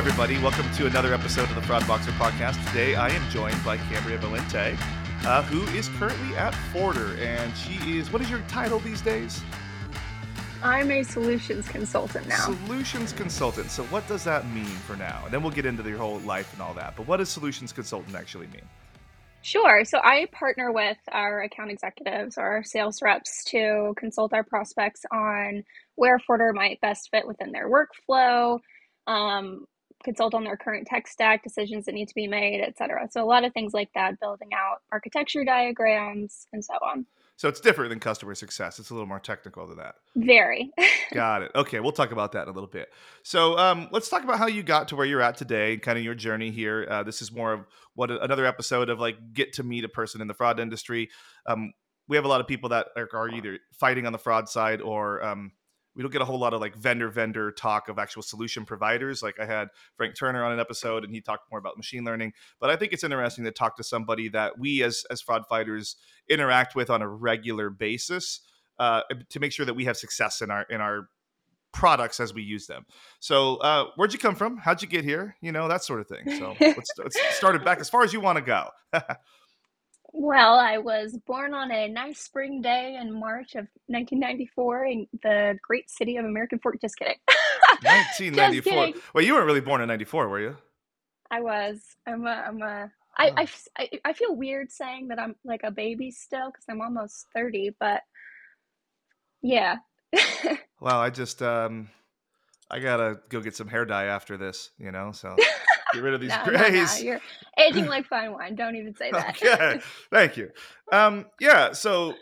everybody. Welcome to another episode of the Fraud Boxer podcast. Today, I am joined by Cambria Valente, uh, who is currently at Forter, and she is. What is your title these days? I'm a solutions consultant now. Solutions consultant. So, what does that mean for now? And then we'll get into your whole life and all that. But what does solutions consultant actually mean? Sure. So I partner with our account executives or our sales reps to consult our prospects on where Forter might best fit within their workflow, um, consult on their current tech stack, decisions that need to be made, et cetera. So a lot of things like that, building out architecture diagrams and so on. So it's different than customer success. It's a little more technical than that. Very. Got it. Okay, we'll talk about that in a little bit. So um, let's talk about how you got to where you're at today, kind of your journey here. Uh, this is more of what another episode of like get to meet a person in the fraud industry. Um, we have a lot of people that are, are either fighting on the fraud side or um, we don't get a whole lot of like vendor vendor talk of actual solution providers. Like i had frank turner on an episode and he talked more about machine learning. But i think it's interesting to talk to somebody that we as as fraud fighters interact with on a regular basis uh, to make sure that we have success in our in our products as we use them. So uh, where'd you come from? How'd you get here? You know that sort of thing. So let's, let's start it back as far as you want to go Well, I was born on a nice spring day in March of 1994 in the great city of American Fork. Just kidding. 1994. Just kidding. Well, you weren't really born in 94, were you? I was. I'm a. I'm a. I, I, I, I feel weird saying that I'm like a baby still because I'm almost 30, but yeah. well, I just um, I gotta go get some hair dye after this, you know. So Get rid of these no, grays. No, no. You're aging like fine wine. Don't even say that. okay. Thank you. Um, yeah. So,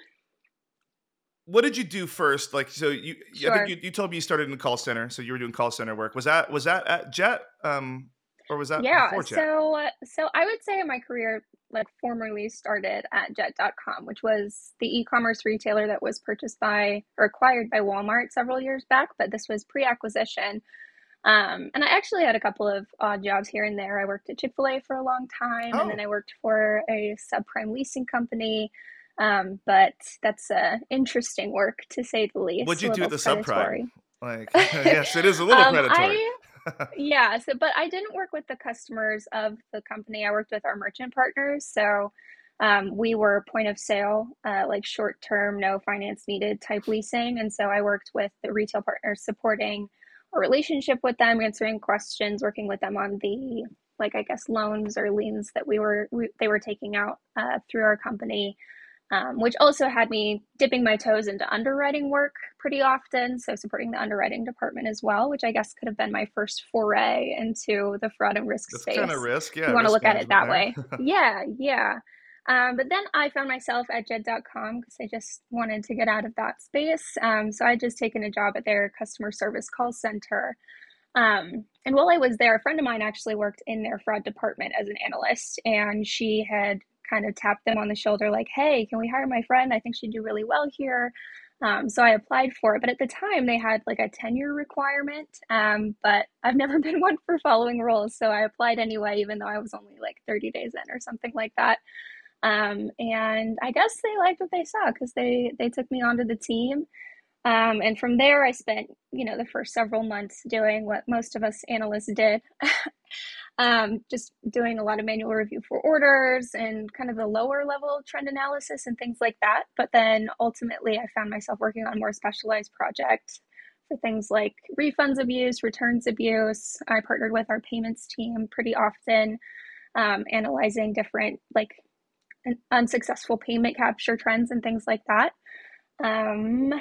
what did you do first? Like, so you, sure. I think you, you, told me you started in the call center. So you were doing call center work. Was that was that at Jet? Um, or was that yeah? So, so I would say my career like formerly started at Jet.com, which was the e-commerce retailer that was purchased by or acquired by Walmart several years back. But this was pre-acquisition. Um, and I actually had a couple of odd jobs here and there. I worked at Chick fil A for a long time, oh. and then oh. I worked for a subprime leasing company. Um, but that's uh, interesting work to say the least. What'd you do at the predatory. subprime? Like, yes, it is a little um, predatory. I, yeah, so but I didn't work with the customers of the company. I worked with our merchant partners. So um, we were point of sale, uh, like short term, no finance needed type leasing. And so I worked with the retail partners supporting a relationship with them, answering questions, working with them on the like I guess loans or liens that we were we, they were taking out uh, through our company, um, which also had me dipping my toes into underwriting work pretty often. So supporting the underwriting department as well, which I guess could have been my first foray into the fraud and risk space. That's space. Kind of risk, yeah. You want to look at it that way? yeah, yeah. Um, but then I found myself at Jet.com because I just wanted to get out of that space. Um, so I just taken a job at their customer service call center. Um, and while I was there, a friend of mine actually worked in their fraud department as an analyst, and she had kind of tapped them on the shoulder, like, "Hey, can we hire my friend? I think she'd do really well here." Um, so I applied for it, but at the time they had like a tenure requirement. Um, but I've never been one for following rules, so I applied anyway, even though I was only like 30 days in or something like that. Um, and I guess they liked what they saw because they they took me onto the team. Um, and from there, I spent you know the first several months doing what most of us analysts did, um, just doing a lot of manual review for orders and kind of the lower level trend analysis and things like that. But then ultimately, I found myself working on more specialized projects for things like refunds abuse, returns abuse. I partnered with our payments team pretty often, um, analyzing different like unsuccessful payment capture trends and things like that. Um,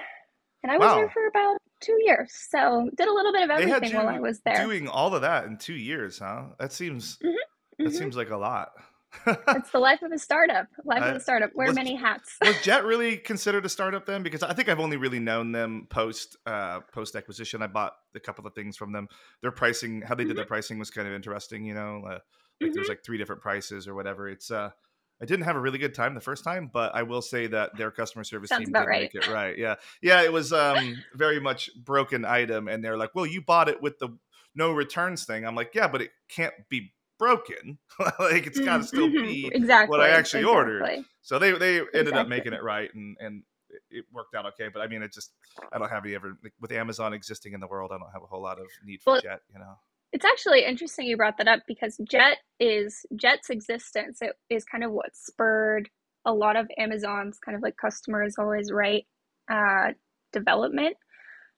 and I was wow. there for about two years, so did a little bit of everything while I was there. Doing all of that in two years, huh? That seems mm-hmm. that mm-hmm. seems like a lot. it's the life of a startup. Life of a startup. Wear was, many hats. was Jet really considered a startup then? Because I think I've only really known them post uh, post acquisition. I bought a couple of things from them. Their pricing, how they did mm-hmm. their pricing, was kind of interesting. You know, uh, like there's mm-hmm. like three different prices or whatever. It's uh, I didn't have a really good time the first time, but I will say that their customer service Sounds team did right. make it right. Yeah, yeah, it was um, very much broken item, and they're like, "Well, you bought it with the no returns thing." I'm like, "Yeah, but it can't be broken. like it's got to still mm-hmm. be exactly what I actually exactly. ordered." So they they ended exactly. up making it right, and and it worked out okay. But I mean, it just I don't have any ever with Amazon existing in the world. I don't have a whole lot of need for well, Jet, you know It's actually interesting you brought that up because Jet is Jet's existence it is kind of what spurred a lot of Amazon's kind of like customers always right uh, development.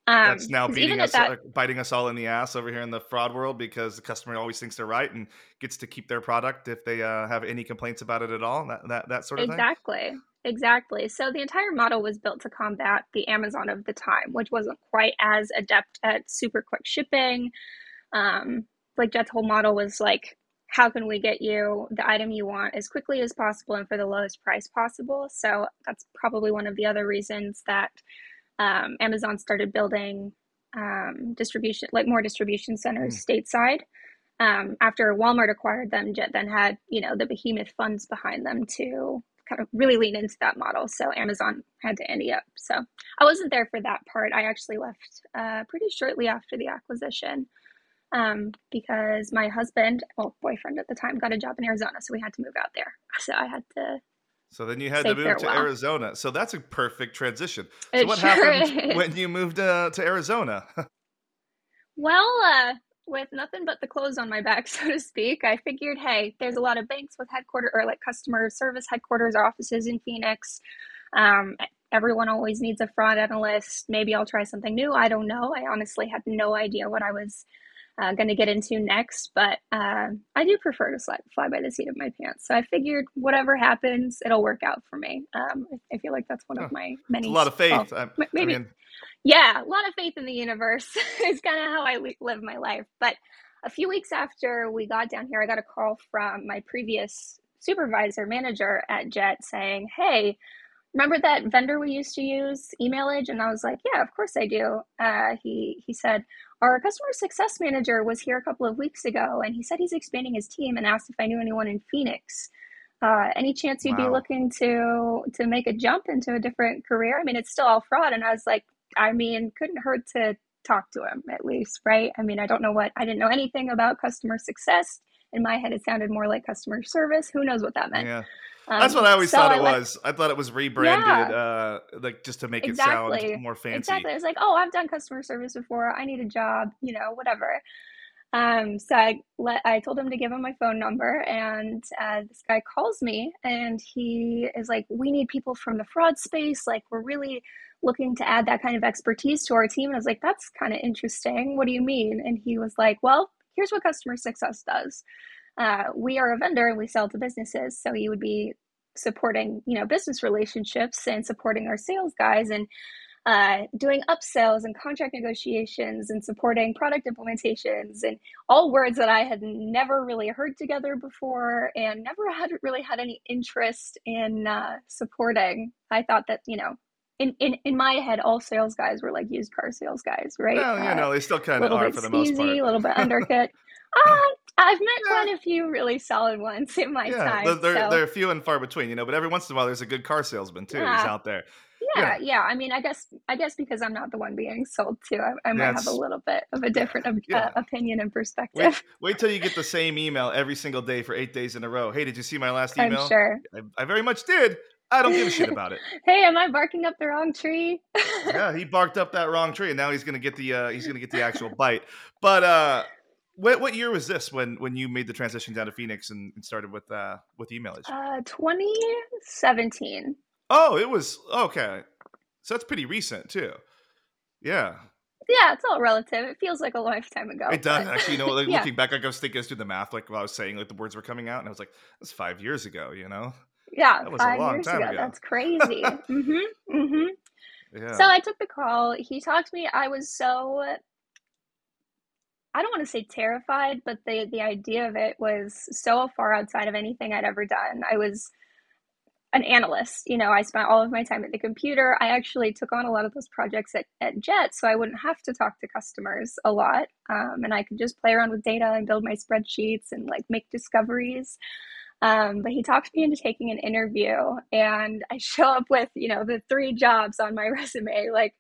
Um, That's now beating us, that, uh, biting us all in the ass over here in the fraud world because the customer always thinks they're right and gets to keep their product if they uh, have any complaints about it at all. That that, that sort of exactly. thing. Exactly. Exactly. So the entire model was built to combat the Amazon of the time, which wasn't quite as adept at super quick shipping. Um, like Jet's whole model was like, how can we get you the item you want as quickly as possible and for the lowest price possible? So that's probably one of the other reasons that um, Amazon started building um, distribution, like more distribution centers mm. stateside. Um, after Walmart acquired them, Jet then had you know the behemoth funds behind them to kind of really lean into that model. So Amazon had to ante up. So I wasn't there for that part. I actually left uh, pretty shortly after the acquisition um, because my husband, well, boyfriend at the time, got a job in Arizona, so we had to move out there. So I had to. So then you had to move to Arizona. So that's a perfect transition. So it what sure happened is. when you moved uh, to Arizona? well, uh, with nothing but the clothes on my back, so to speak, I figured, hey, there's a lot of banks with headquarters or like customer service headquarters offices in Phoenix. Um, everyone always needs a fraud analyst. Maybe I'll try something new. I don't know. I honestly had no idea what I was uh, going to get into next, but uh, I do prefer to fly, fly, by the seat of my pants. So I figured whatever happens, it'll work out for me. Um, I, feel like that's one of my many. It's a lot of faith. Well, maybe. I mean, yeah, a lot of faith in the universe is kind of how I live my life. But a few weeks after we got down here, I got a call from my previous supervisor manager at Jet saying, "Hey." Remember that vendor we used to use, Emailage? And I was like, yeah, of course I do. Uh, he he said, our customer success manager was here a couple of weeks ago, and he said he's expanding his team and asked if I knew anyone in Phoenix. Uh, any chance you'd wow. be looking to to make a jump into a different career? I mean, it's still all fraud, and I was like, I mean, couldn't hurt to talk to him at least, right? I mean, I don't know what I didn't know anything about customer success. In my head, it sounded more like customer service. Who knows what that meant? Yeah. Um, That's what I always so thought it I was. I thought it was rebranded, yeah. uh, like just to make exactly. it sound more fancy. Exactly. It's like, oh, I've done customer service before. I need a job. You know, whatever. Um, so I let I told him to give him my phone number, and uh, this guy calls me, and he is like, "We need people from the fraud space. Like, we're really looking to add that kind of expertise to our team." And I was like, "That's kind of interesting. What do you mean?" And he was like, "Well, here's what customer success does." Uh, we are a vendor and we sell to businesses. So you would be supporting, you know, business relationships and supporting our sales guys and uh, doing upsells and contract negotiations and supporting product implementations and all words that I had never really heard together before and never had really had any interest in uh, supporting. I thought that, you know, in, in, in my head, all sales guys were like used car sales guys, right? Well, you uh, know, they still kind of are for the most part. A little bit undercut. uh, I've met yeah. quite a few really solid ones in my yeah, time. They're, so. they're few and far between, you know, but every once in a while there's a good car salesman too yeah. who's out there. Yeah, yeah, yeah, I mean, I guess, I guess because I'm not the one being sold to, I, I might have a little bit of a different uh, opinion and perspective. Wait, wait, till you get the same email every single day for eight days in a row. Hey, did you see my last email? I'm sure. I, I very much did. I don't give a shit about it. hey, am I barking up the wrong tree? yeah, he barked up that wrong tree, and now he's gonna get the uh, he's gonna get the actual bite. But uh, what what year was this when when you made the transition down to Phoenix and, and started with uh with Emailage? Uh, 2017. Oh, it was okay. So that's pretty recent too. Yeah. Yeah, it's all relative. It feels like a lifetime ago. It does but... actually. You know, like yeah. looking back, like I was thinking, I was doing the math, like while I was saying, like the words were coming out, and I was like, "That's five years ago." You know. Yeah, five years ago. ago. That's crazy. mm-hmm. Mm-hmm. Yeah. So I took the call. He talked to me. I was so I don't want to say terrified, but the the idea of it was so far outside of anything I'd ever done. I was an analyst. You know, I spent all of my time at the computer. I actually took on a lot of those projects at, at Jet, so I wouldn't have to talk to customers a lot. Um, and I could just play around with data and build my spreadsheets and like make discoveries. Um, but he talked me into taking an interview, and I show up with, you know, the three jobs on my resume, like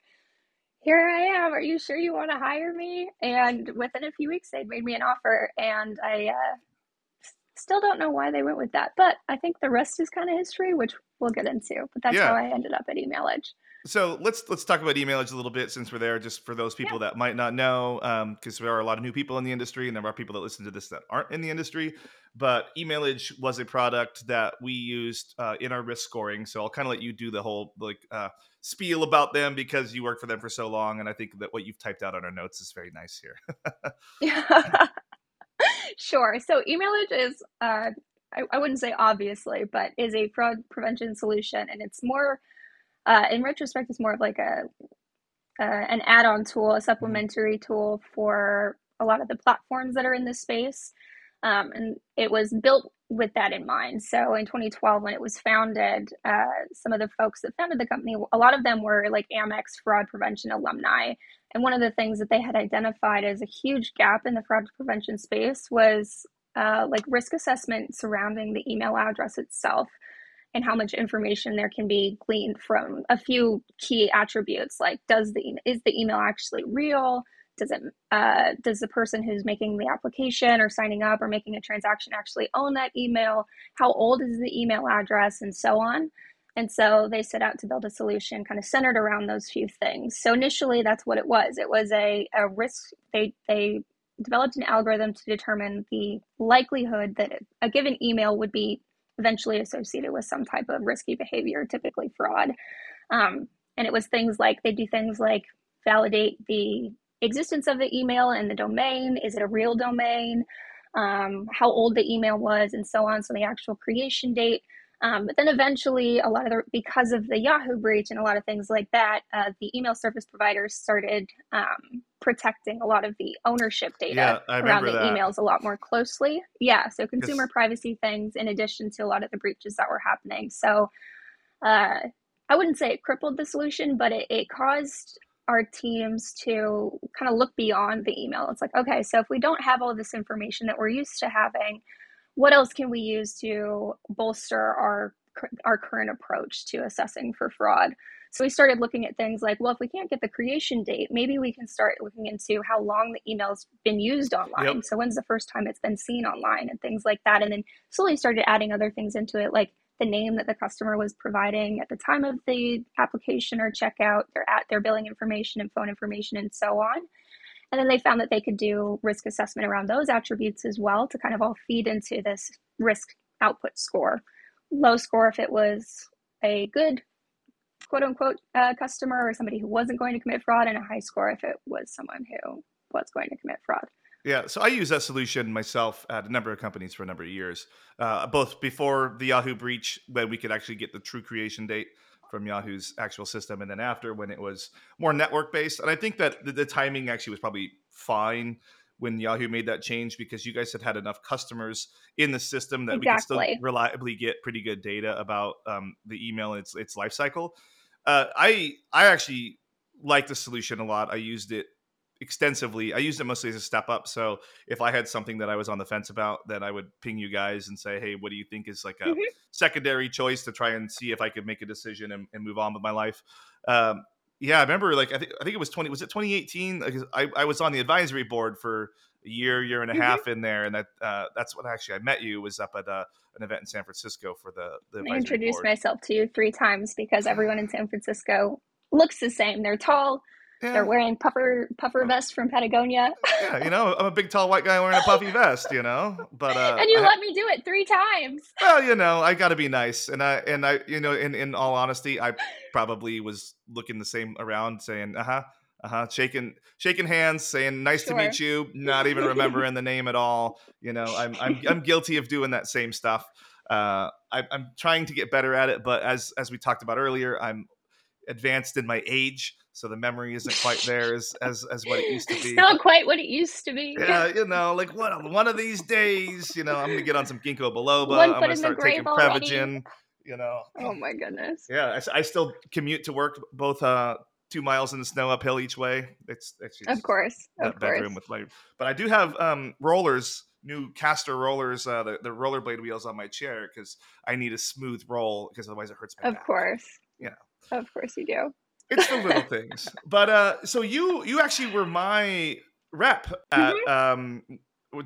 here I am. Are you sure you want to hire me? And within a few weeks, they'd made me an offer, and I uh, still don't know why they went with that. But I think the rest is kind of history, which we'll get into. But that's yeah. how I ended up at Emailage. So let's let's talk about Emailage a little bit since we're there, just for those Yeah. people that might not know, because there are a lot of new people in the industry, and there are people that listen to this that aren't in the industry. But Emailage was a product that we used uh, in our risk scoring. So I'll kind of let you do the whole like uh, spiel about them because you worked for them for so long, and I think that what you've typed out on our notes is very nice here. Yeah. Sure. So Emailage is, uh, I, I wouldn't say obviously, but is a fraud prevention solution, and it's more, uh, in retrospect, it's more of like a uh, an add-on tool, a supplementary tool for a lot of the platforms that are in this space. Um, and it was built with that in mind. So in 2012, when it was founded, uh, some of the folks that founded the company, a lot of them were like Amex fraud prevention alumni. And one of the things that they had identified as a huge gap in the fraud prevention space was uh, like risk assessment surrounding the email address itself and how much information there can be gleaned from a few key attributes like does the is the email actually real? Does it uh, does the person who's making the application or signing up or making a transaction actually own that email? How old is the email address? And so on. And so they set out to build a solution kind of centered around those few things. So initially that's what it was. It was a, a risk they they developed an algorithm to determine the likelihood that a given email would be eventually associated with some type of risky behavior, typically fraud. Um, and it was things like they do things like validate the existence of the email and the domain. Is it a real domain? Um, how old the email was, and so on. So the actual creation date. Um, but then eventually, a lot of the because of the Yahoo breach and a lot of things like that, uh, the email service providers started um, protecting a lot of the ownership data I around the that emails a lot more closely. Yeah, so consumer privacy things in addition to a lot of the breaches that were happening. So uh, I wouldn't say it crippled the solution, but it, it caused our teams to kind of look beyond the email. It's like, okay, so if we don't have all this information that we're used to having, what else can we use to bolster our our current approach to assessing for fraud? So we started looking at things like, well, if we can't get the creation date, maybe we can start looking into how long the email's been used yep. online. So when's the first time it's been seen online and things like that. And then slowly started adding other things into it, like the name that the customer was providing at the time of the application or checkout, their at their billing information and phone information and so on. And then they found that they could do risk assessment around those attributes as well to kind of all feed into this risk output score. Low score if it was a good quote unquote uh, customer or somebody who wasn't going to commit fraud, and a high score if it was someone who was going to commit fraud. Yeah, so I use that solution myself at a number of companies for a number of years, uh, both before the Yahoo breach, when we could actually get the true creation date from Yahoo's actual system, and then after when it was more network based. And I think that the, the timing actually was probably fine when Yahoo made that change because you guys had had enough customers in the system that we could still reliably get pretty good data about um, the email and its its life cycle. Uh, I I actually like the solution a lot. I used it extensively. I used it mostly as a step up. So if I had something that I was on the fence about, then I would ping you guys and say, "Hey, what do you think is like a hmm secondary choice to try and see if I could make a decision and, and move on with my life?" Um, yeah, I remember like I think I think it was twenty. Was it twenty eighteen? I I was on the advisory board for a year, year and a hmm half in there, and that uh, that's when actually I met you. Was up at uh, an event in San Francisco for the the I introduced board. myself to you three times because everyone in San Francisco looks the same. They're tall. They're wearing puffer puffer vests from Patagonia, yeah, you know, I'm a big tall white guy wearing a puffy vest, you know. But uh, and you I let me do it three times. Well, you know, I got to be nice, and I and I, you know, in in all honesty, I probably was looking the same around, saying, uh huh, uh huh, shaking shaking hands, saying, nice to meet you, not even remembering the name at all. You know, I'm I'm I'm guilty of doing that same stuff. Uh, I, I'm trying to get better at it, but as as we talked about earlier, I'm advanced in my age, so the memory isn't quite there as as as what it used to it's be. not quite what it used to be. yeah, you know, like one one of these days, you know, I'm gonna get on some ginkgo biloba. One I'm gonna start taking already. Prevagen. You know, Oh my goodness. yeah, I still commute to work both uh two miles in the snow uphill each way. It's actually Of it's course. Of bedroom course. with my, but I do have um rollers, new caster rollers, uh, the the rollerblade wheels on my chair because I need a smooth roll because otherwise it hurts my Of back. course. Yeah. Of course you do. It's the little things. But uh, so you you actually were my rep at hmm um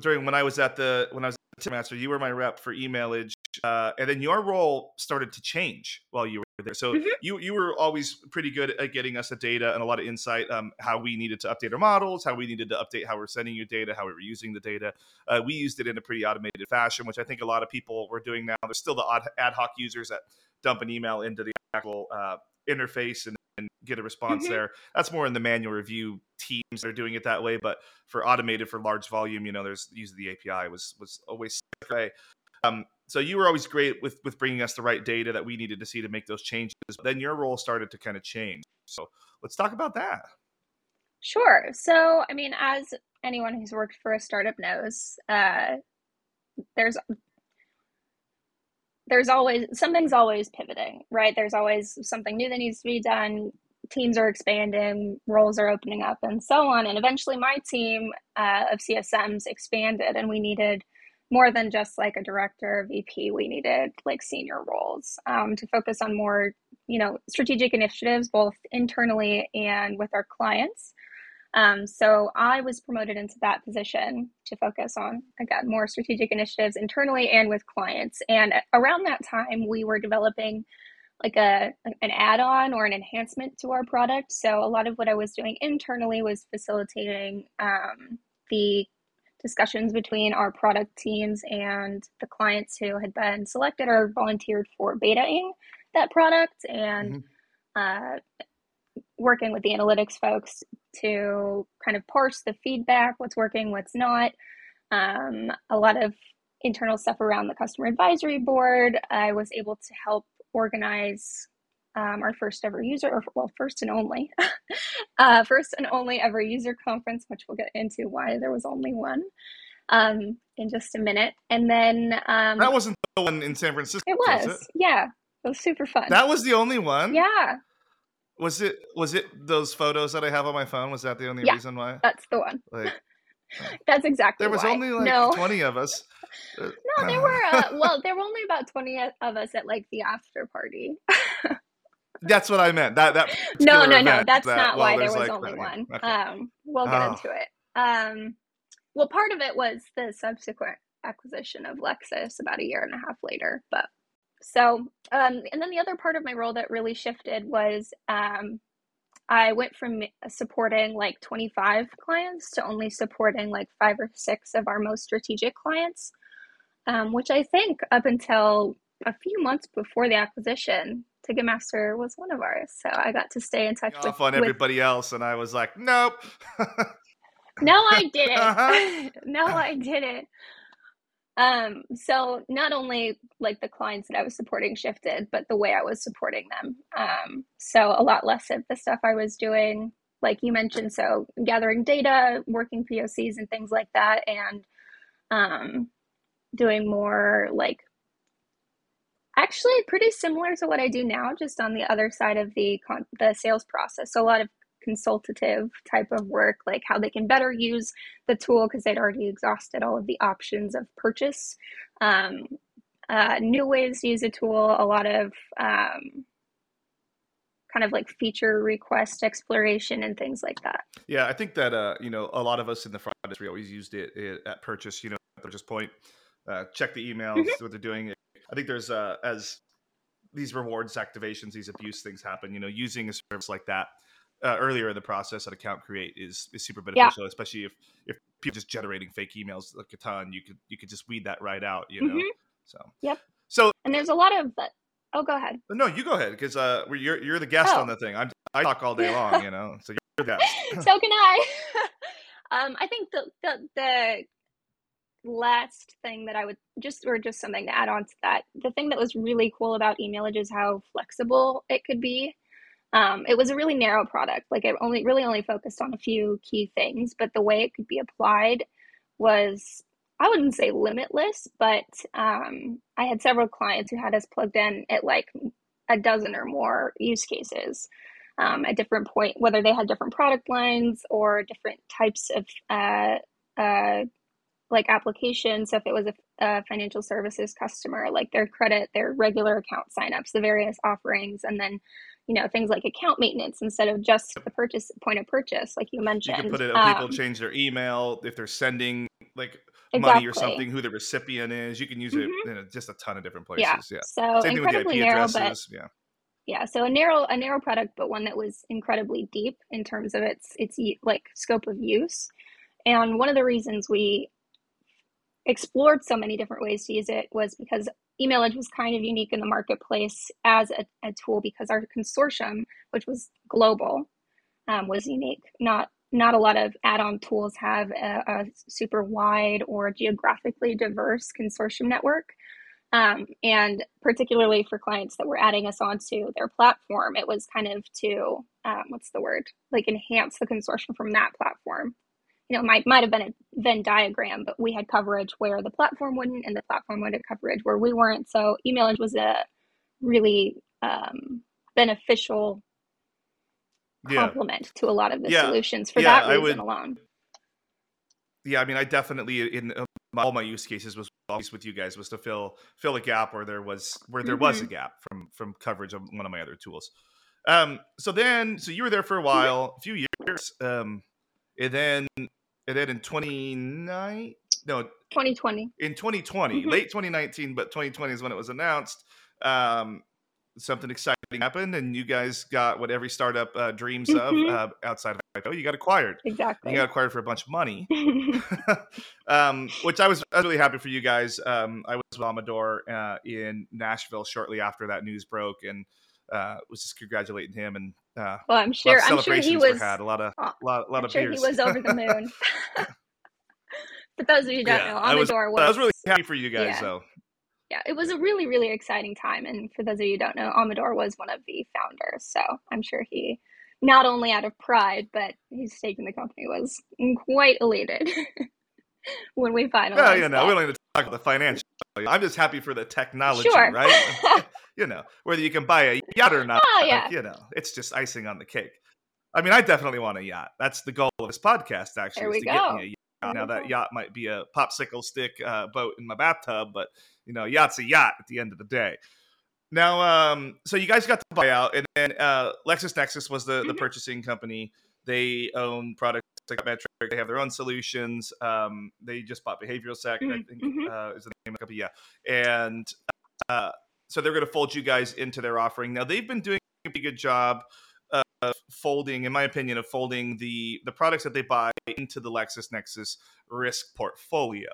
during when I was at the when I was at Ticketmaster. You were my rep for emailage uh, and then your role started to change while you were there. So mm-hmm. you you were always pretty good at getting us the data and a lot of insight um, how we needed to update our models, how we needed to update how we're sending you data, how we were using the data. Uh, we used it in a pretty automated fashion, which I think a lot of people were doing now. There's still the ad hoc users that dump an email into the actual uh, interface and, get a response mm-hmm. there. That's more in the manual review teams that are doing it that way. But for automated for large volume, you know, there's using the API was was always way. Um, so you were always great with with bringing us the right data that we needed to see to make those changes. But then your role started to kind of change. So let's talk about that. Sure. So I mean, as anyone who's worked for a startup knows, uh, there's there's always something's always pivoting, right? There's always something new that needs to be done. Teams are expanding, roles are opening up, and so on. And eventually, my team uh, of CSMs expanded, and we needed more than just like a director VP. We needed like senior roles um, to focus on more, you know, strategic initiatives, both internally and with our clients. Um, so I was promoted into that position to focus on again more strategic initiatives internally and with clients. And around that time, we were developing like a an add-on or an enhancement to our product. So a lot of what I was doing internally was facilitating um, the discussions between our product teams and the clients who had been selected or volunteered for betaing that product and mm-hmm. uh, working with the analytics folks to kind of parse the feedback what's working what's not um, a lot of internal stuff around the customer advisory board i was able to help organize um, our first ever user, or well, first and only, uh, first and only ever user conference, which we'll get into why there was only one um, in just a minute. And then um, that wasn't the one in San Francisco. It was, was it? yeah, it was super fun. That was the only one. Yeah. Was it? Was it those photos that I have on my phone? Was that the only yeah, reason why? That's the one. Like, that's exactly. There was why. only like no. twenty of us. no, there were. Uh, well, there were only about twenty of us at like the after party. That's what I meant. That that no, no, no. That's that, not why there was like, only one. Okay. Um, we'll get oh. into it. Um, well, part of it was the subsequent acquisition of Lexis about a year and a half later. But so, um, and then the other part of my role that really shifted was um, I went from supporting like 25 clients to only supporting like five or six of our most strategic clients, um, which I think up until a few months before the acquisition Ticketmaster was one of ours. So I got to stay in touch off with, on everybody else, and I was like, nope. no, I didn't. Uh-huh. no, I didn't. Um, so not only like the clients that I was supporting shifted, but the way I was supporting them. Um, so a lot less of the stuff I was doing, like you mentioned, so gathering data, working POCs and things like that, and um, doing more like actually pretty similar to what I do now, just on the other side of the con- the sales process. So a lot of consultative type of work, like how they can better use the tool because they'd already exhausted all of the options of purchase. Um, uh, new ways to use a tool, a lot of um, kind of like feature request exploration and things like that. Yeah, I think that uh, you know a lot of us in the front industry always used it, it at purchase. You know, at purchase point, uh, check the emails, mm-hmm. what they're doing. I think there's uh, as these rewards activations, these abuse things happen. You know, using a service like that uh, earlier in the process at account create is is super beneficial, yeah. especially if if people just generating fake emails like a ton, you could you could just weed that right out. You know, mm-hmm. so yep. So and there's a lot of oh, go ahead. No, you go ahead because uh, you're you're the guest oh. on the thing. I'm I talk all day long, you know, so you're the guest. so can I. um, I think the the the last thing that I would just, or just something to add on to that, the thing that was really cool about Emailage is how flexible it could be. Um, it was a really narrow product. Like it only really only focused on a few key things, but the way it could be applied was I wouldn't say limitless, but um, I had several clients who had us plugged in at like a dozen or more use cases um, at different point, whether they had different product lines or different types of uh, uh, like applications. So if it was a, a, financial services customer, like their credit, their regular account signups, the various offerings, and then you know things like account maintenance instead of just the purchase point of purchase, like you mentioned. You can put it. Um, people change their email if they're sending like exactly. money or something, who the recipient is. You can use mm-hmm. it in just a ton of different places. Yeah. yeah. So Same incredibly narrow, addresses. but yeah. Yeah, so a narrow a narrow product, but one that was incredibly deep in terms of its its like scope of use. And one of the reasons we explored so many different ways to use it was because Emailage was kind of unique in the marketplace as a, a tool because our consortium, which was global, um, was unique. Not not a lot of add-on tools have a, a super wide or geographically diverse consortium network. Um, and particularly for clients that were adding us onto their platform, it was kind of to um, what's the word like enhance the consortium from that platform you know, might might have been a Venn diagram, but we had coverage where the platform wouldn't, and the platform would have coverage where we weren't. So Emailage was a really um, beneficial complement yeah. to a lot of the yeah. solutions for yeah, that reason would, alone. Yeah, I mean, I definitely in um, all my use cases was always with you guys was to fill fill a gap where there was where there mm-hmm. was a mm-hmm. gap from from coverage of one of my other tools. Um, so then, so you were there for a mm-hmm. while, a few years. Um, and then and then in 29 no 2020 in 2020 mm-hmm. late 2019 but 2020 is when it was announced um, something exciting happened and you guys got what every startup uh, dreams mm-hmm. of uh, outside of IPO. You got acquired. Exactly. You got acquired for a bunch of money, um, which I was, I was really happy for you guys. Um, I was with Amador uh, in Nashville shortly after that news broke and uh, was just congratulating him and uh, well, I'm sure. I'm sure he was had a lot of a lot, lot I'm of sure beers. he was over the moon. For those of you who don't yeah, know, Amador I was, was, I was really happy for you guys, yeah. though. Yeah, it was a really, really exciting time. And for those of you who don't know, Amador was one of the founders. So I'm sure he, not only out of pride, but his stake in the company was quite elated when we finally. Yeah, you know, we don't need to talk about the financial. I'm just happy for the technology, sure. right? you know, whether you can buy a yacht or not, oh, yeah. Like, you know, it's just icing on the cake. I mean, I definitely want a yacht. That's the goal of this podcast, actually, there we to go. get me a yacht. Now that yacht might be a popsicle stick uh, boat in my bathtub, but you know, yacht's a yacht at the end of the day. Now, um, so you guys got the buyout, and then uh, LexisNexis was the, the mm-hmm. purchasing company. They own products like Metric. They have their own solutions. Um, they just bought BehavioSec, mm-hmm. I think mm-hmm. uh, is the name of the company. Yeah, and uh, so they're going to fold you guys into their offering. Now they've been doing a pretty good job of folding, in my opinion, of folding the the products that they buy into the LexisNexis risk portfolio.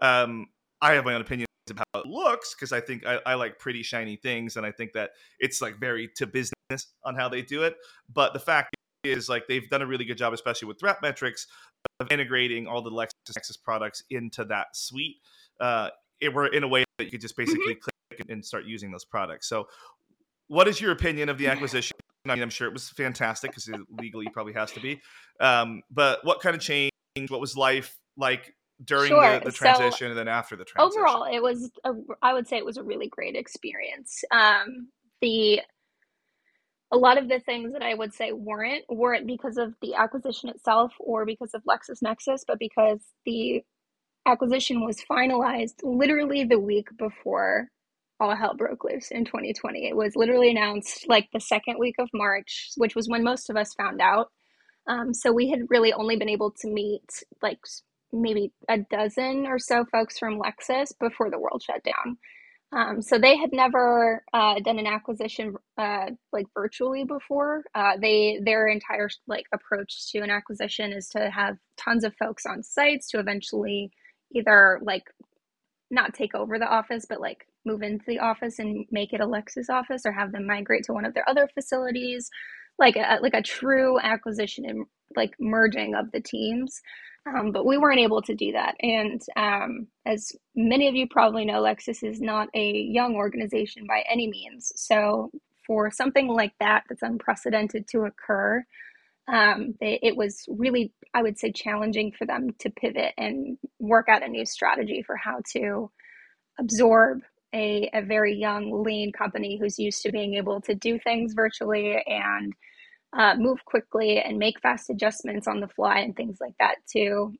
Um, I have my own opinion of how it looks because I think I, I, like pretty shiny things, and I think that it's like very to business on how they do it. But the fact is, like, they've done a really good job, especially with ThreatMetrix, of integrating all the LexisNexis products into that suite. Uh, it were in a way that you could just mm-hmm. basically mm-hmm. click and start using those products. So, what is your opinion of the acquisition? I mean, I'm sure it was fantastic because legally it probably has to be. Um, but what kind of change? What was life like during sure. the, the, transition so, and then after the transition? Overall, it was. A, I would say it was a really great experience. Um, the a lot of the things that I would say weren't weren't because of the acquisition itself or because of LexisNexis, but because the acquisition was finalized literally the week before all hell broke loose in 2020. It was literally announced like the second week of March, which was when most of us found out. Um, so we had really only been able to meet like maybe a dozen or so folks from Lexis before the world shut down. Um, so they had never uh, done an acquisition uh, like virtually before. Uh, they their entire like approach to an acquisition is to have tons of folks on sites to eventually either like not take over the office, but like move into the office and make it a Lexis office or have them migrate to one of their other facilities, like a like a true acquisition and like merging of the teams. Um, but we weren't able to do that. And um, as many of you probably know, Lexis is not a young organization by any means. So for something like that, that's unprecedented to occur, um, they, it was really, I would say, challenging for them to pivot and work out a new strategy for how to absorb a, a very young, lean company who's used to being able to do things virtually and uh, move quickly and make fast adjustments on the fly and things like that too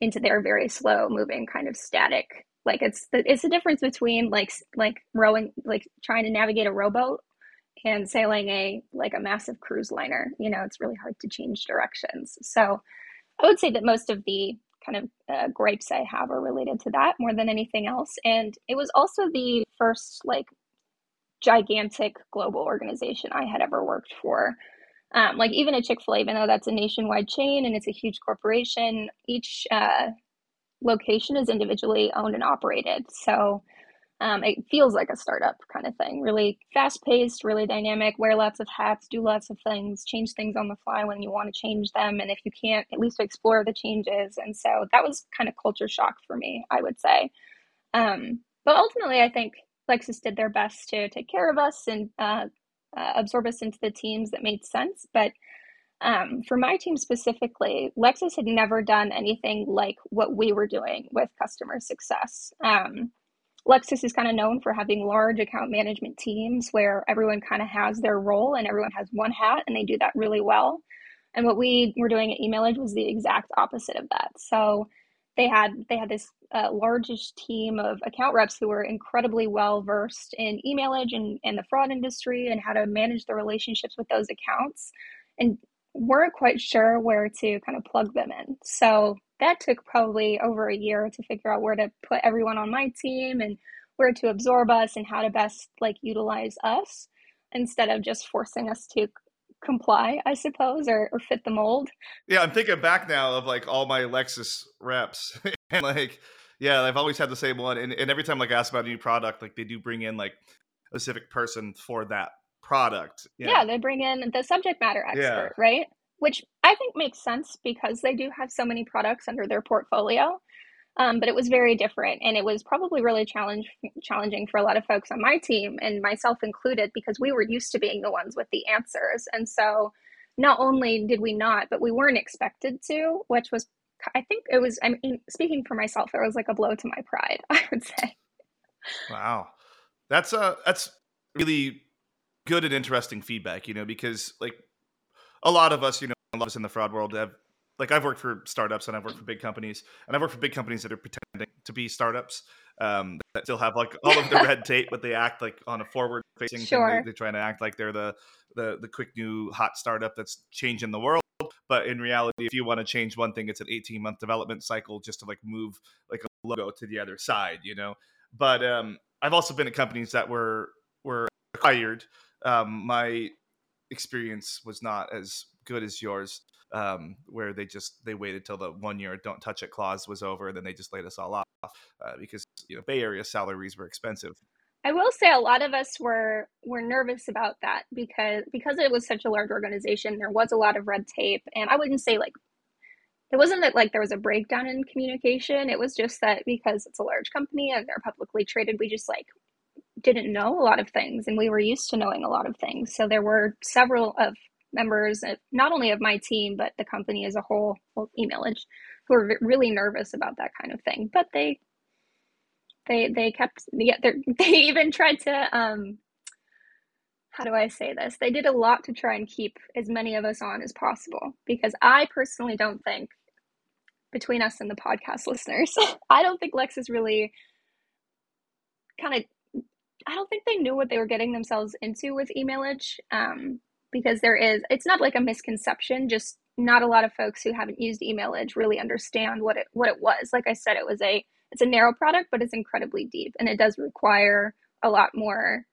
into their very slow moving kind of static. Like it's the, it's the difference between like like rowing like trying to navigate a rowboat and sailing a like a massive cruise liner you know it's really hard to change directions so i would say that most of the kind of uh, gripes I have are related to that more than anything else. And it was also the first like gigantic global organization I had ever worked for. Um, like even a Chick fil A, even though that's a nationwide chain and it's a huge corporation, each uh, location is individually owned and operated. So um, it feels like a startup kind of thing. Really fast paced, really dynamic, wear lots of hats, do lots of things, change things on the fly when you want to change them. And if you can't, at least explore the changes. And so that was kind of culture shock for me, I would say. Um, but ultimately, I think Lexis did their best to take care of us and uh, uh, absorb us into the teams that made sense. But um, for my team specifically, Lexis had never done anything like what we were doing with customer success. Um, Lexis is kind of known for having large account management teams where everyone kind of has their role and everyone has one hat and they do that really well. And what we were doing at Emailage was the exact opposite of that. So they had they had this uh, largest team of account reps who were incredibly well versed in Emailage and, and the fraud industry and how to manage the relationships with those accounts and weren't quite sure where to kind of plug them in. So that took probably over a year to figure out where to put everyone on my team and where to absorb us and how to best like utilize us instead of just forcing us to comply, I suppose, or, or fit the mold. Yeah, I'm thinking back now of like all my Lexis reps and like yeah, I've always had the same one. And, and every time like I ask about a new product, like they do bring in like a specific person for that product. Yeah, yeah they bring in the subject matter expert, yeah. right? Which I think makes sense because they do have so many products under their portfolio. Um, but it was very different, and it was probably really challenge, challenging for a lot of folks on my team, and myself included, because we were used to being the ones with the answers. And so, not only did we not, but we weren't expected to, which was, I think it was. I mean, speaking for myself, it was like a blow to my pride. I would say. Wow, that's uh that's really good and interesting feedback. You know, because like a lot of us, you know, a lot of us in the fraud world have like I've worked for startups and I've worked for big companies and I've worked for big companies that are pretending to be startups um, that still have like all of the red tape, but they act like on a forward facing sure. thing. They, are trying to act like they're the, the the quick new hot startup that's changing the world. But in reality, if you want to change one thing, it's an 18 month development cycle just to like move like a logo to the other side, you know. But um, I've also been at companies that were were acquired. Um, my experience was not as good as yours um, where they just they waited till the one year don't touch it clause was over and then they just laid us all off uh, because you know bay area salaries were expensive. I will say a lot of us were were nervous about that because because it was such a large organization there was a lot of red tape and i wouldn't say like it wasn't that like there was a breakdown in communication it was just that because it's a large company and they're publicly traded we just like didn't know a lot of things and we were used to knowing a lot of things so there were several of members, not only of my team, but the company as a whole, well, Emailage, who were really nervous about that kind of thing. But they, they, they kept, yeah, they even tried to, um, how do I say this? They did a lot to try and keep as many of us on as possible because I personally don't think, between us and the podcast listeners, I don't think Lex is really kind of I don't think they knew what they were getting themselves into with Emailage. Um, because there is it's not like a misconception just not a lot of folks who haven't used emailage really understand what it what it was like i said it was a it's a narrow product but it's incredibly deep and it does require a lot more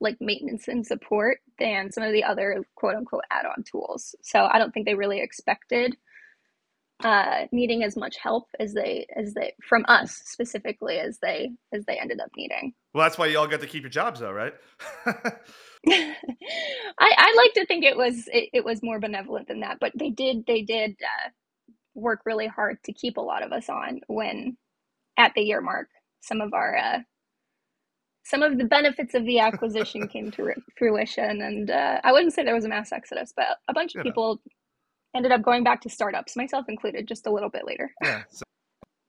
like maintenance and support than some of the other quote unquote add-on tools so i don't think they really expected uh, needing as much help as they as they from us specifically as they as they ended up needing. Well that's why you all got to keep your jobs though right? I, I like to think it was it, it, was more benevolent than that, but they did they did uh, work really hard to keep a lot of us on when at the year mark some of our uh, some of the benefits of the acquisition came to fruition, and uh, I wouldn't say there was a mass exodus, but a bunch of people ended up going back to startups, myself included, just a little bit later. Yeah. So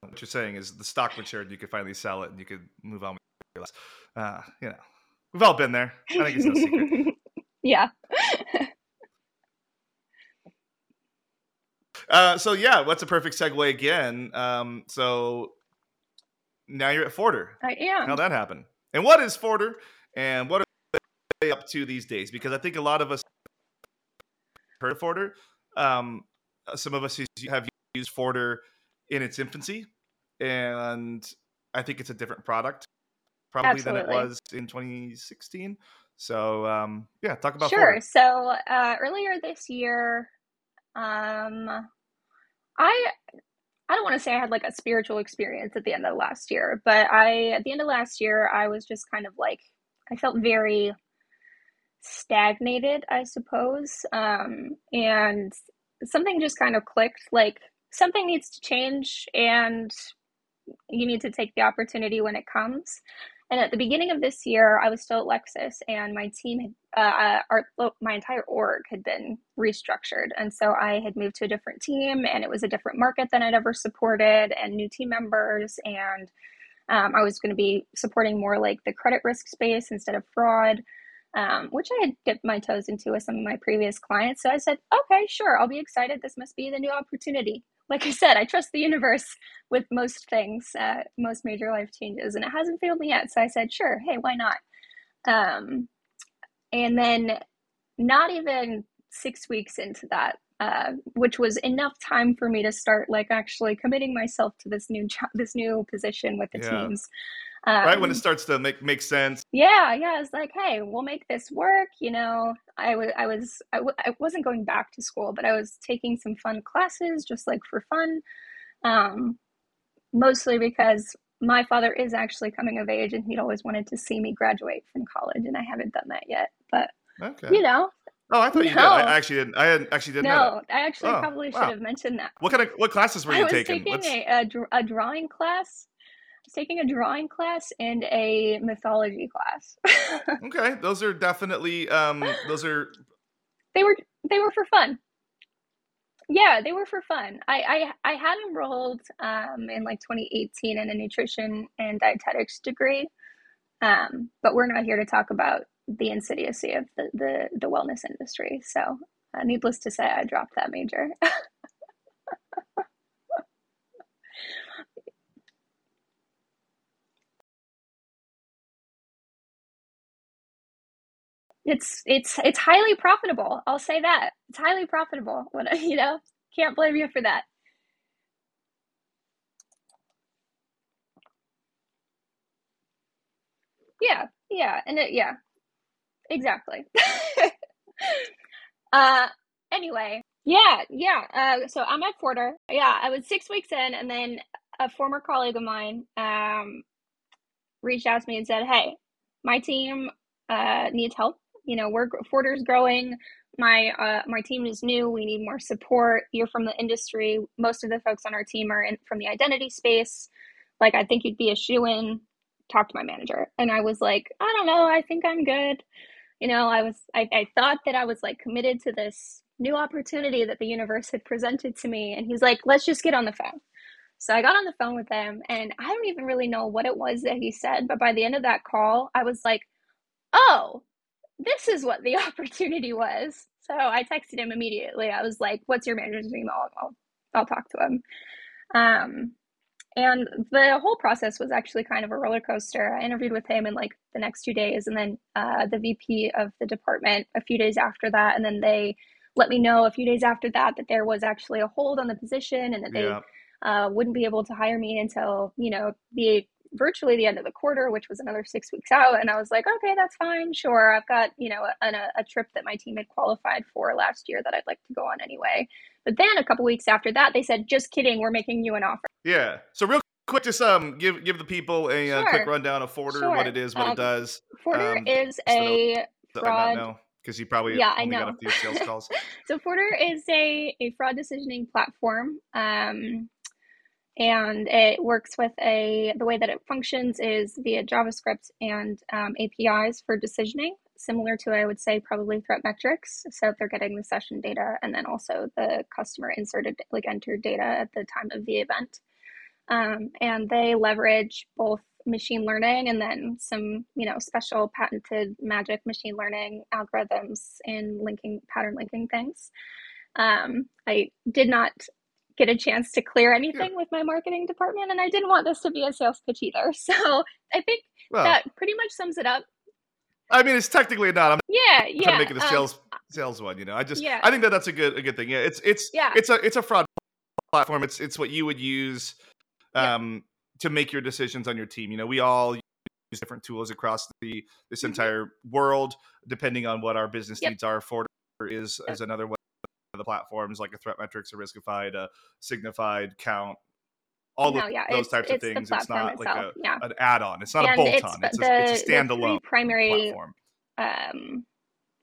what you're saying is the stock matured, you could finally sell it, and you could move on. With uh, you know, We've all been there. I think it's no secret. yeah. uh, so yeah, what's a perfect segue again? Um, so now you're at Forter. I am. How that happened? And what is Forter? And what are they up to these days? Because I think a lot of us heard of Forter. Um, some of us have used Forter in its infancy, and I think it's a different product probably Absolutely. than it was in 2016. So um, yeah, talk about sure. Forter. So uh, earlier this year, um, I I don't want to say I had like a spiritual experience at the end of last year, but I at the end of last year I was just kind of like I felt very stagnated, I suppose, um, and something just kind of clicked. Like something needs to change, and you need to take the opportunity when it comes. And at the beginning of this year, I was still at Lexis, and my team had, uh, our, my entire org had been restructured. And so I had moved to a different team, and it was a different market than I'd ever supported, and new team members. And um, I was going to be supporting more like the credit risk space instead of fraud, um, which I had dipped my toes into with some of my previous clients. So I said, okay, sure, I'll be excited. This must be the new opportunity like I said, I trust the universe with most things, uh, most major life changes, and it hasn't failed me yet. So I said, sure, hey, why not? Um, and then, not even six weeks into that, uh, which was enough time for me to start like actually committing myself to this new jo- this new position with the yeah. teams. Um, right when it um, starts to make make sense. Yeah, yeah. It's like, hey, we'll make this work. You know, I was I was I w- I wasn't going back to school, but I was taking some fun classes just like for fun. Um, mostly because my father is actually coming of age, and he'd always wanted to see me graduate from college, and I haven't done that yet. But okay. you know, Oh, I thought you did. I actually didn't. I actually didn't. No, I actually oh, probably should have mentioned that. What kind of what classes were you I was taking? taking a, a, drawing class taking a drawing class and a mythology class. okay, those are definitely um those are they were they were for fun. Yeah, they were for fun. I I, I had enrolled um in like 2018 in a nutrition and dietetics degree. Um, but we're not here to talk about the insidiousy of the the, the wellness industry. So, uh, needless to say, I dropped that major. it's it's it's highly profitable. I'll say that. It's highly profitable. When you know, can't blame you for that. Yeah, yeah, and it, yeah, exactly. uh, anyway, yeah, yeah. Uh, so I'm at Forter. Yeah, I was six weeks in, and then a former colleague of mine um reached out to me and said, "Hey, my team uh, needs help you know, we're Forter's growing. My uh, my team is new. We need more support. You're from the industry. Most of the folks on our team are in, from the identity space. Like, I think you'd be a shoe in. Talk to my manager. And I was like, I don't know. I think I'm good. You know, I was I, I thought that I was like committed to this new opportunity that the universe had presented to me. And he's like, let's just get on the phone. So I got on the phone with him, and I don't even really know what it was that he said. But by the end of that call, I was like, oh, this is what the opportunity was. So I texted him immediately. I was like, what's your manager's email? I'll, I'll talk to him. Um, and the whole process was actually kind of a roller coaster. I interviewed with him in like the next two days, and then uh, the VP of the department a few days after that. And then they let me know a few days after that that there was actually a hold on the position and that they yeah. uh, wouldn't be able to hire me until, you know, the virtually the end of the quarter, which was another six weeks out. And I was like, okay, that's fine. Sure. I've got, you know, a, a, trip that my team had qualified for last year that I'd like to go on anyway. But then a couple weeks after that, they said, just kidding, we're making you an offer. Yeah. So real quick, just um, give give the people a uh, quick rundown of Forter, sure. what it is, what um, it does. Forter um, is a fraud. Because you probably yeah, I know. got a few sales calls. so Forter is a, a fraud decisioning platform. Um, and it works with a the way that it functions is via javascript and um, apis for decisioning similar to i would say probably ThreatMetrix. So if they're getting the session data and then also the customer inserted like entered data at the time of the event. Um, and they leverage both machine learning and then some you know special patented magic machine learning algorithms in linking pattern linking things. Um, i did not get a chance to clear anything with my marketing department and I didn't want this to be a sales pitch either. So I think well, that pretty much sums it up. I mean, it's technically not. I'm yeah, yeah. Trying to make it a um, sales um, sales one, you know. I just, yeah. I think that that's a good a good thing. Yeah, it's it's yeah. it's a it's a fraud platform. It's it's what you would use um, to make your decisions on your team. You know, we all use different tools across the this Mhm. entire world, depending on what our business Yep. needs are. Forter is Yep. is another one the platforms like a ThreatMetrix, a Riskified, a Signifyd, Kount, all No, of yeah, those types of things. It's not like a yeah. an add-on. It's not a bolt-on. it's It's the it's a the standalone primary platform. um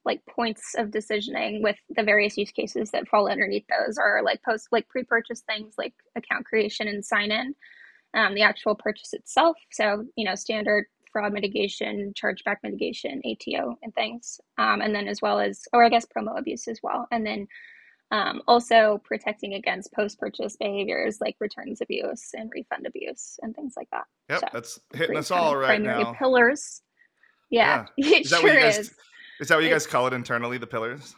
like points of decisioning with the various use cases that fall underneath those are like post like pre-purchase things like account creation and sign in um, the actual purchase itself so you know standard fraud mitigation chargeback mitigation ato and things um, and then as well as or i guess promo abuse as well and then um, also protecting against post-purchase behaviors like returns abuse and refund abuse and things like that Yep, so that's hitting us all right primary now. pillars yeah, it Is that sure what you guys is is that what you guys call it internally, the pillars?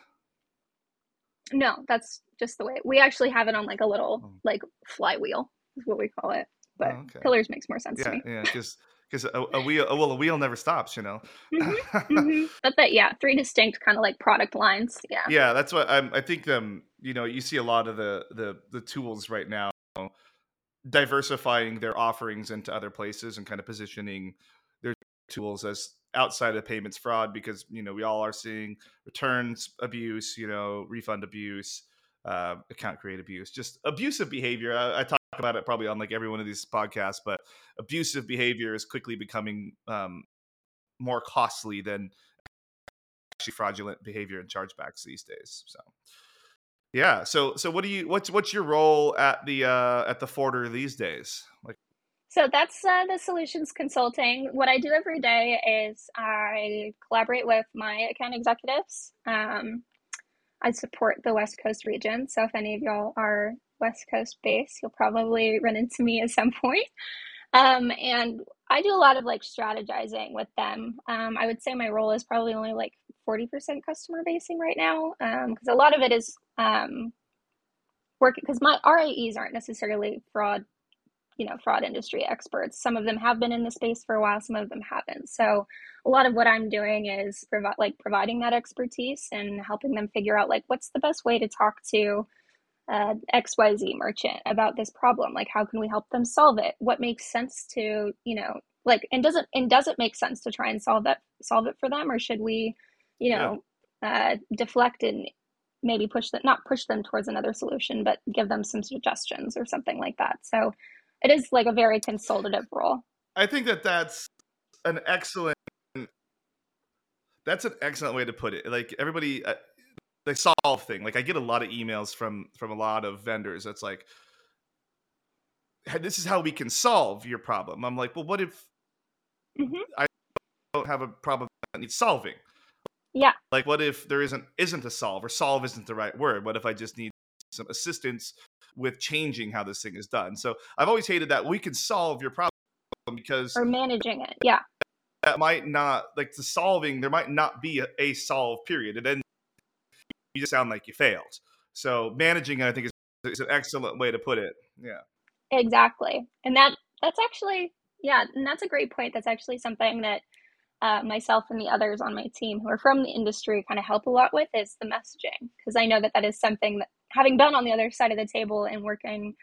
No, that's just the way we actually have it on like a little Oh, like flywheel is what we call it. But oh, okay. pillars makes more sense to Yeah, me. yeah, because because a, a wheel well a wheel never stops, you know. hmm hmm But that yeah, three distinct kind of like product lines. Yeah. yeah, that's what I'm. I think um you know you see a lot of the the the tools right now diversifying their offerings into other places and kind of positioning their tools as outside of payments fraud because you know we all are seeing returns abuse, you know, refund abuse, uh, account create abuse, just abusive behavior. I, I talk about it probably on like every one of these podcasts, but abusive behavior is quickly becoming um, more costly than actually fraudulent behavior and chargebacks these days. So yeah. So so what do you what's what's your role at the uh at the Forter these days? Like So that's uh, the solutions consulting. What I do every day is I collaborate with my account executives. Um, I support the West Coast region. So if any of y'all are West Coast based, you'll probably run into me at some point. Um, and I do a lot of like strategizing with them. Um, I would say my role is probably only like 40% customer facing right now because a lot of it is um, working because my RAEs aren't necessarily fraud, you know, fraud industry experts. Some of them have been in the space for a while, some of them haven't. So a lot of what I'm doing is provi- like providing that expertise and helping them figure out like what's the best way to talk to uh, XYZ merchant about this problem. Like, how can we help them solve it? What makes sense to, you know, like, and does it, and does it make sense to try and solve that, solve it for them? Or should we, you yeah. know, uh, deflect and maybe push them, not push them towards another solution, but give them some suggestions or something like that. So it is like a very consultative role. I think that that's an excellent that's an excellent way to put it. Like everybody uh, the solve thing. Like I get a lot of emails from from a lot of vendors that's like this is how we can solve your problem. I'm like, "Well, what if hmm I don't have a problem that needs solving?" Yeah. Like what if there isn't isn't a solve or solve isn't the right word? What if I just need some assistance with changing how this thing is done? So I've always hated that we can solve your problem because Or managing it. Yeah. that might not like the solving there might not be a, a solve period and then you just sound like you failed so managing it i think is, is an excellent way to put it yeah Exactly. And that that's actually yeah, and that's a great point. That's actually something that uh, myself and the others on my team who are from the industry kind of help a lot with is the messaging because I know that that is something that having been on the other side of the table and working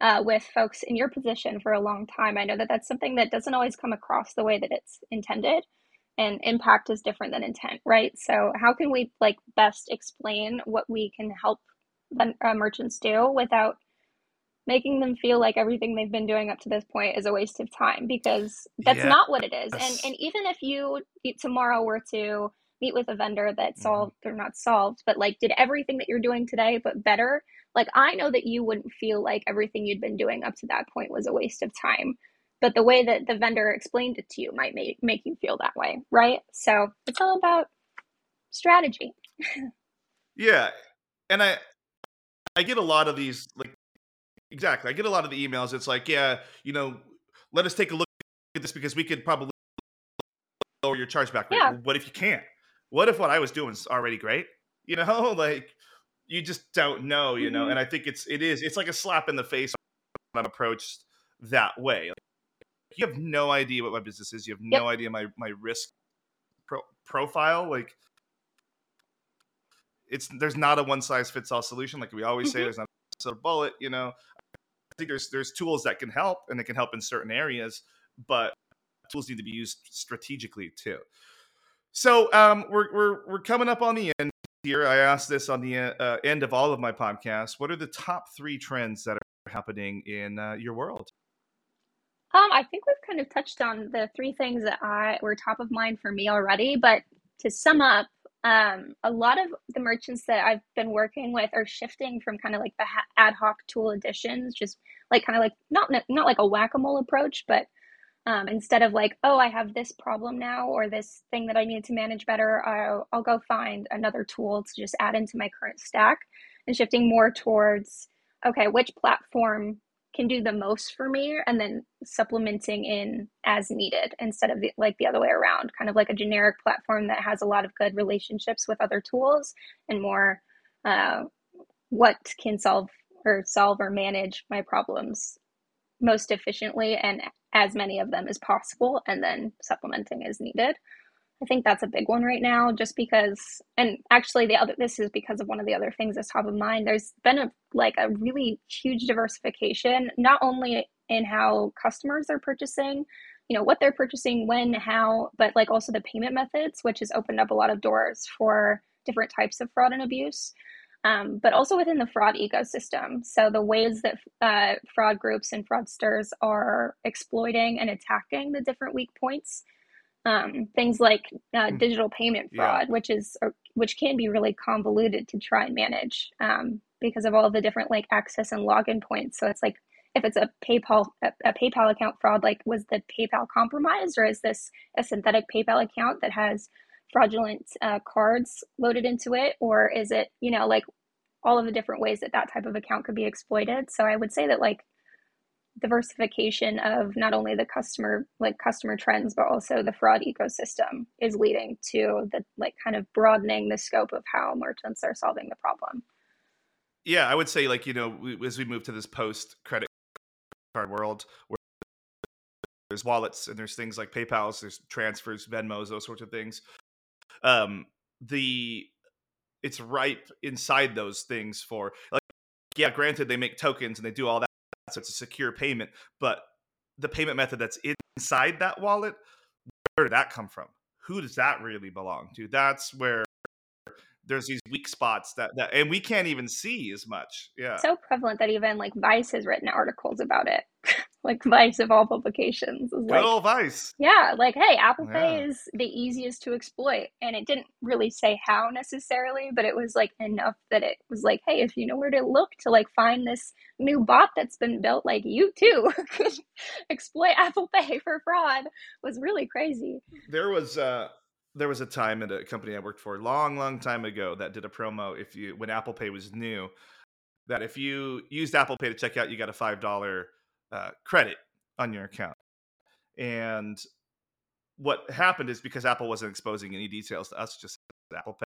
uh, with folks in your position for a long time, I know that that's something that doesn't always come across the way that it's intended, and impact is different than intent, right? So how can we like best explain what we can help the uh, merchants do without making them feel like everything they've been doing up to this point is a waste of time because that's not what it is. And and even if you- tomorrow were to meet with a vendor that Mhm. solved or not solved, but like did everything that you're doing today but better, like I know that you wouldn't feel like everything you'd been doing up to that point was a waste of time. But the way that the vendor explained it to you might make make you feel that way, right? So it's all about strategy. yeah and i i get a lot of these like exactly i get a lot of the emails it's like yeah you know let us take a look at this because we could probably lower your chargeback rate Yeah. what if you can't what if what i was doing is already great? You know like you just don't know you know hmm and i think it's it is it's like a slap in the face when i'm approached that way. Like, you have no idea what my business is. You have Yep. no idea my my risk pro- profile like it's there's not a one size fits all solution. Like we always say hmm there's not a silver bullet you know. I think there's there's tools that can help and they can help in certain areas, but tools need to be used strategically too. So um, we're we're we're coming up on the end here. I asked this on the uh, end of all of my podcasts. What are the top three trends that are happening in uh, your world? Um, I think we've kind of touched on the three things that I were top of mind for me already. But to sum up, um, a lot of the merchants that I've been working with are shifting from kind of like the ad hoc tool additions, just like kind of like not not like a whack a mole approach, but um, instead of like, oh, I have this problem now or this thing that I need to manage better, I'll, I'll go find another tool to just add into my current stack, and shifting more towards, okay, which platform can do the most for me? and then supplementing in as needed instead of the, like the other way around kind of like a generic platform that has a lot of good relationships with other tools and more uh, what can solve or solve or manage my problems most efficiently and as many of them as possible and then supplementing as needed I think that's a big one right now, just because, and actually, the other, this is because of one of the other things that's top of mind. There's been a like a really huge diversification, not only in how customers are purchasing, you know, what they're purchasing, when, how, but like also the payment methods, which has opened up a lot of doors for different types of fraud and abuse. Um, but also within the fraud ecosystem. So the ways that uh, fraud groups and fraudsters are exploiting and attacking the different weak points um, things like uh, hmm. digital payment fraud, yeah. which is or, which can be really convoluted to try and manage um, because of all the different like access and login points. So it's like if it's a PayPal a, a, PayPal account fraud, like was the PayPal compromised, or is this a synthetic PayPal account that has fraudulent uh, cards loaded into it, or is it you know like all of the different ways that that type of account could be exploited? So I would say that like diversification of not only the customer like customer trends but also the fraud ecosystem is leading to the like kind of broadening the scope of how merchants are solving the problem yeah i would say like you know we, as we move to this post credit card world where there's wallets and there's things like paypal's there's transfers venmos those sorts of things um the it's ripe inside those things for like yeah granted they make tokens and they do all that so it's a secure payment. But the payment method that's inside that wallet, where did that come from? Who does that really belong to? That's where there's these weak spots that, that and we can't even see as much. Yeah. So prevalent that even like Vice has written articles about it. like Vice of all publications. Good like, old Vice. Yeah, like hey, Apple yeah. Pay is the easiest to exploit, and it didn't really say how necessarily, but it was like enough that it was like, hey, if you know where to look to like find this new bot that's been built, like you too could exploit Apple Pay for fraud. Was really crazy. There was uh there was a time at a company I worked for a long, long time ago that did a promo if you when Apple Pay was new, that if you used Apple Pay to check out, you got a five dollar uh, credit on your account. And what happened is because Apple wasn't exposing any details to us, just Apple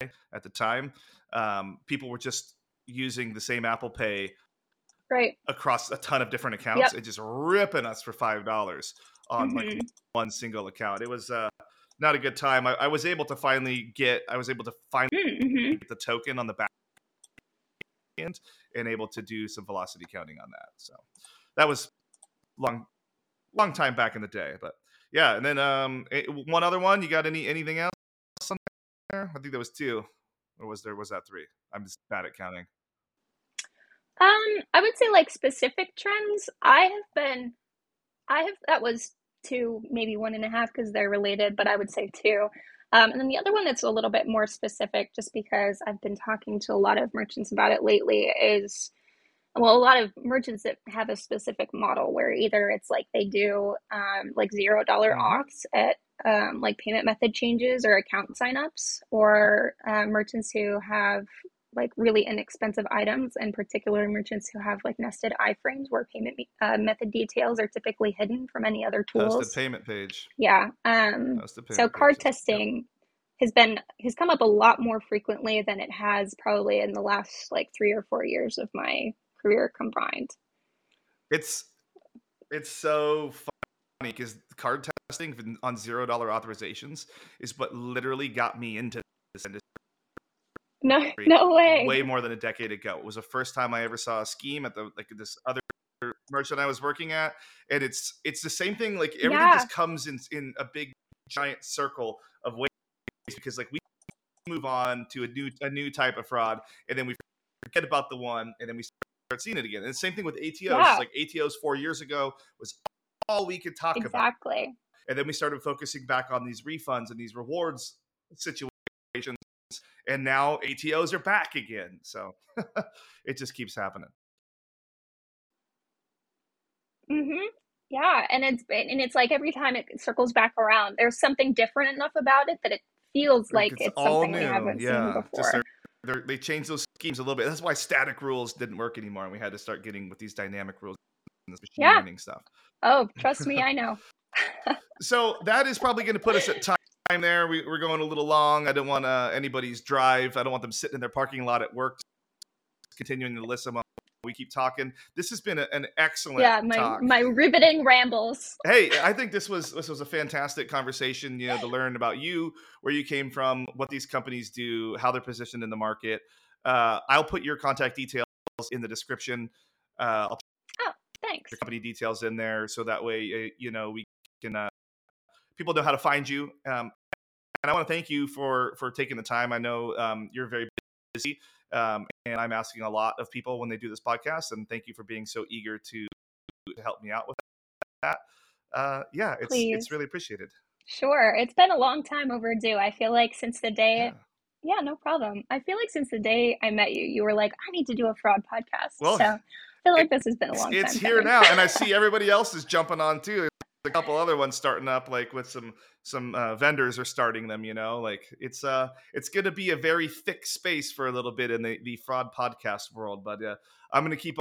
Pay at the time, um, people were just using the same Apple Pay right across a ton of different accounts yep. and just ripping us for five dollars on mm-hmm. like one single account. It was uh, not a good time. I, I, was able to finally get. I was able to finally mm-hmm. get the token on the back end and able to do some velocity counting on that. So that was long, long time back in the day. But yeah, and then um, one other one. You got any anything else on there? I think there was two, or was there was that three? I'm just bad at counting. Um, I would say like specific trends. I have been, I have that was two, maybe one and a half because they're related, but I would say two. Um, and then the other one that's a little bit more specific, just because I've been talking to a lot of merchants about it lately, is well, a lot of merchants that have a specific model where either it's like they do um, like zero dollar mm-hmm. offs at um, like payment method changes or account signups, or uh, merchants who have like really inexpensive items, and particular merchants who have like nested iframes where payment uh, method details are typically hidden from any other tools. That's the payment page. Yeah. Um, so card page. testing has been has come up a lot more frequently than it has probably in the last like three or four years of my career combined. It's it's so funny because card testing on zero dollar authorizations is what literally got me into this industry. No, no way. Way more than a decade ago. It was the first time I ever saw a scheme at the like this other merchant I was working at, and it's it's the same thing. Like everything yeah. just comes in in a big giant circle of ways because like we move on to a new a new type of fraud, and then we forget about the one, and then we start seeing it again. And the same thing with ATOs. Yeah. Like ATOs four years ago was all we could talk exactly. about. Exactly. And then we started focusing back on these refunds and these rewards situations. And now ATOs are back again. So it just keeps happening. Mhm. Yeah, and it's and it's like every time it circles back around, there's something different enough about it that it feels like it's, it's something new. we haven't yeah. seen before. They're, they changed those schemes a little bit. That's why static rules didn't work anymore, and we had to start getting with these dynamic rules and this machine yeah. learning stuff. Oh, trust me, I know. so that is probably going to put us at time there. We, are going a little long. I don't want uh, anybody's drive. I don't want them sitting in their parking lot at work, continuing to listen while we keep talking. This has been a, an excellent yeah my talk. my riveting rambles. Hey, I think this was this was a fantastic conversation. You know, to learn about you, where you came from, what these companies do, how they're positioned in the market. Uh, I'll put your contact details in the description. Uh, I'll oh, thanks. Your company details in there, so that way uh, you know we can uh, people know how to find you. Um, and I want to thank you for for taking the time. I know um, you're very busy, um, and I'm asking a lot of people when they do this podcast. And thank you for being so eager to, to help me out with that. Uh, yeah, it's Please. it's really appreciated. Sure, it's been a long time overdue. I feel like since the day. Yeah. Yeah, no problem. I feel like since the day I met you, you were like, I need to do a fraud podcast. Well, so I feel like this has been a long it's, time. It's here now, and I see everybody else is jumping on too a couple other ones starting up like with some some uh, vendors are starting them you know? Like it's uh it's going to be a very thick space for a little bit in the the fraud podcast world but uh, i'm going to keep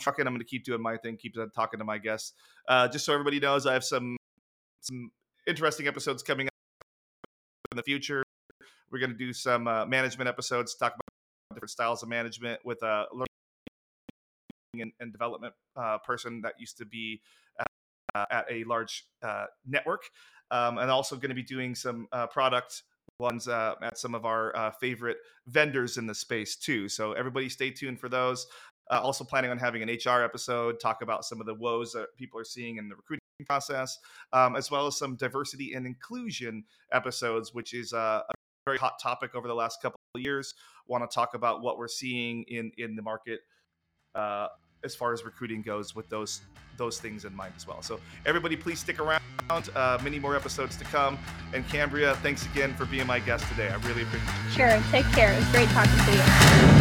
trucking i'm going to keep doing my thing keep talking to my guests. Uh just so everybody knows i have some some interesting episodes coming up in the future. We're going to do some uh, management episodes talk about different styles of management with a learning and, and development uh, person that used to be uh, at a large uh, network, um, and also going to be doing some uh, product ones uh, at some of our uh, favorite vendors in the space too. So everybody, stay tuned for those. Uh, also planning on having an HR episode, talk about some of the woes that people are seeing in the recruiting process, um, as well as some diversity and inclusion episodes, which is a very hot topic over the last couple of years. Want to talk about what we're seeing in in the market as far as recruiting goes with those those things in mind as well. So everybody, please stick around. Uh, many more episodes to come. And Cambria, thanks again for being my guest today. I really appreciate it. Sure. Take care. It was great talking to you.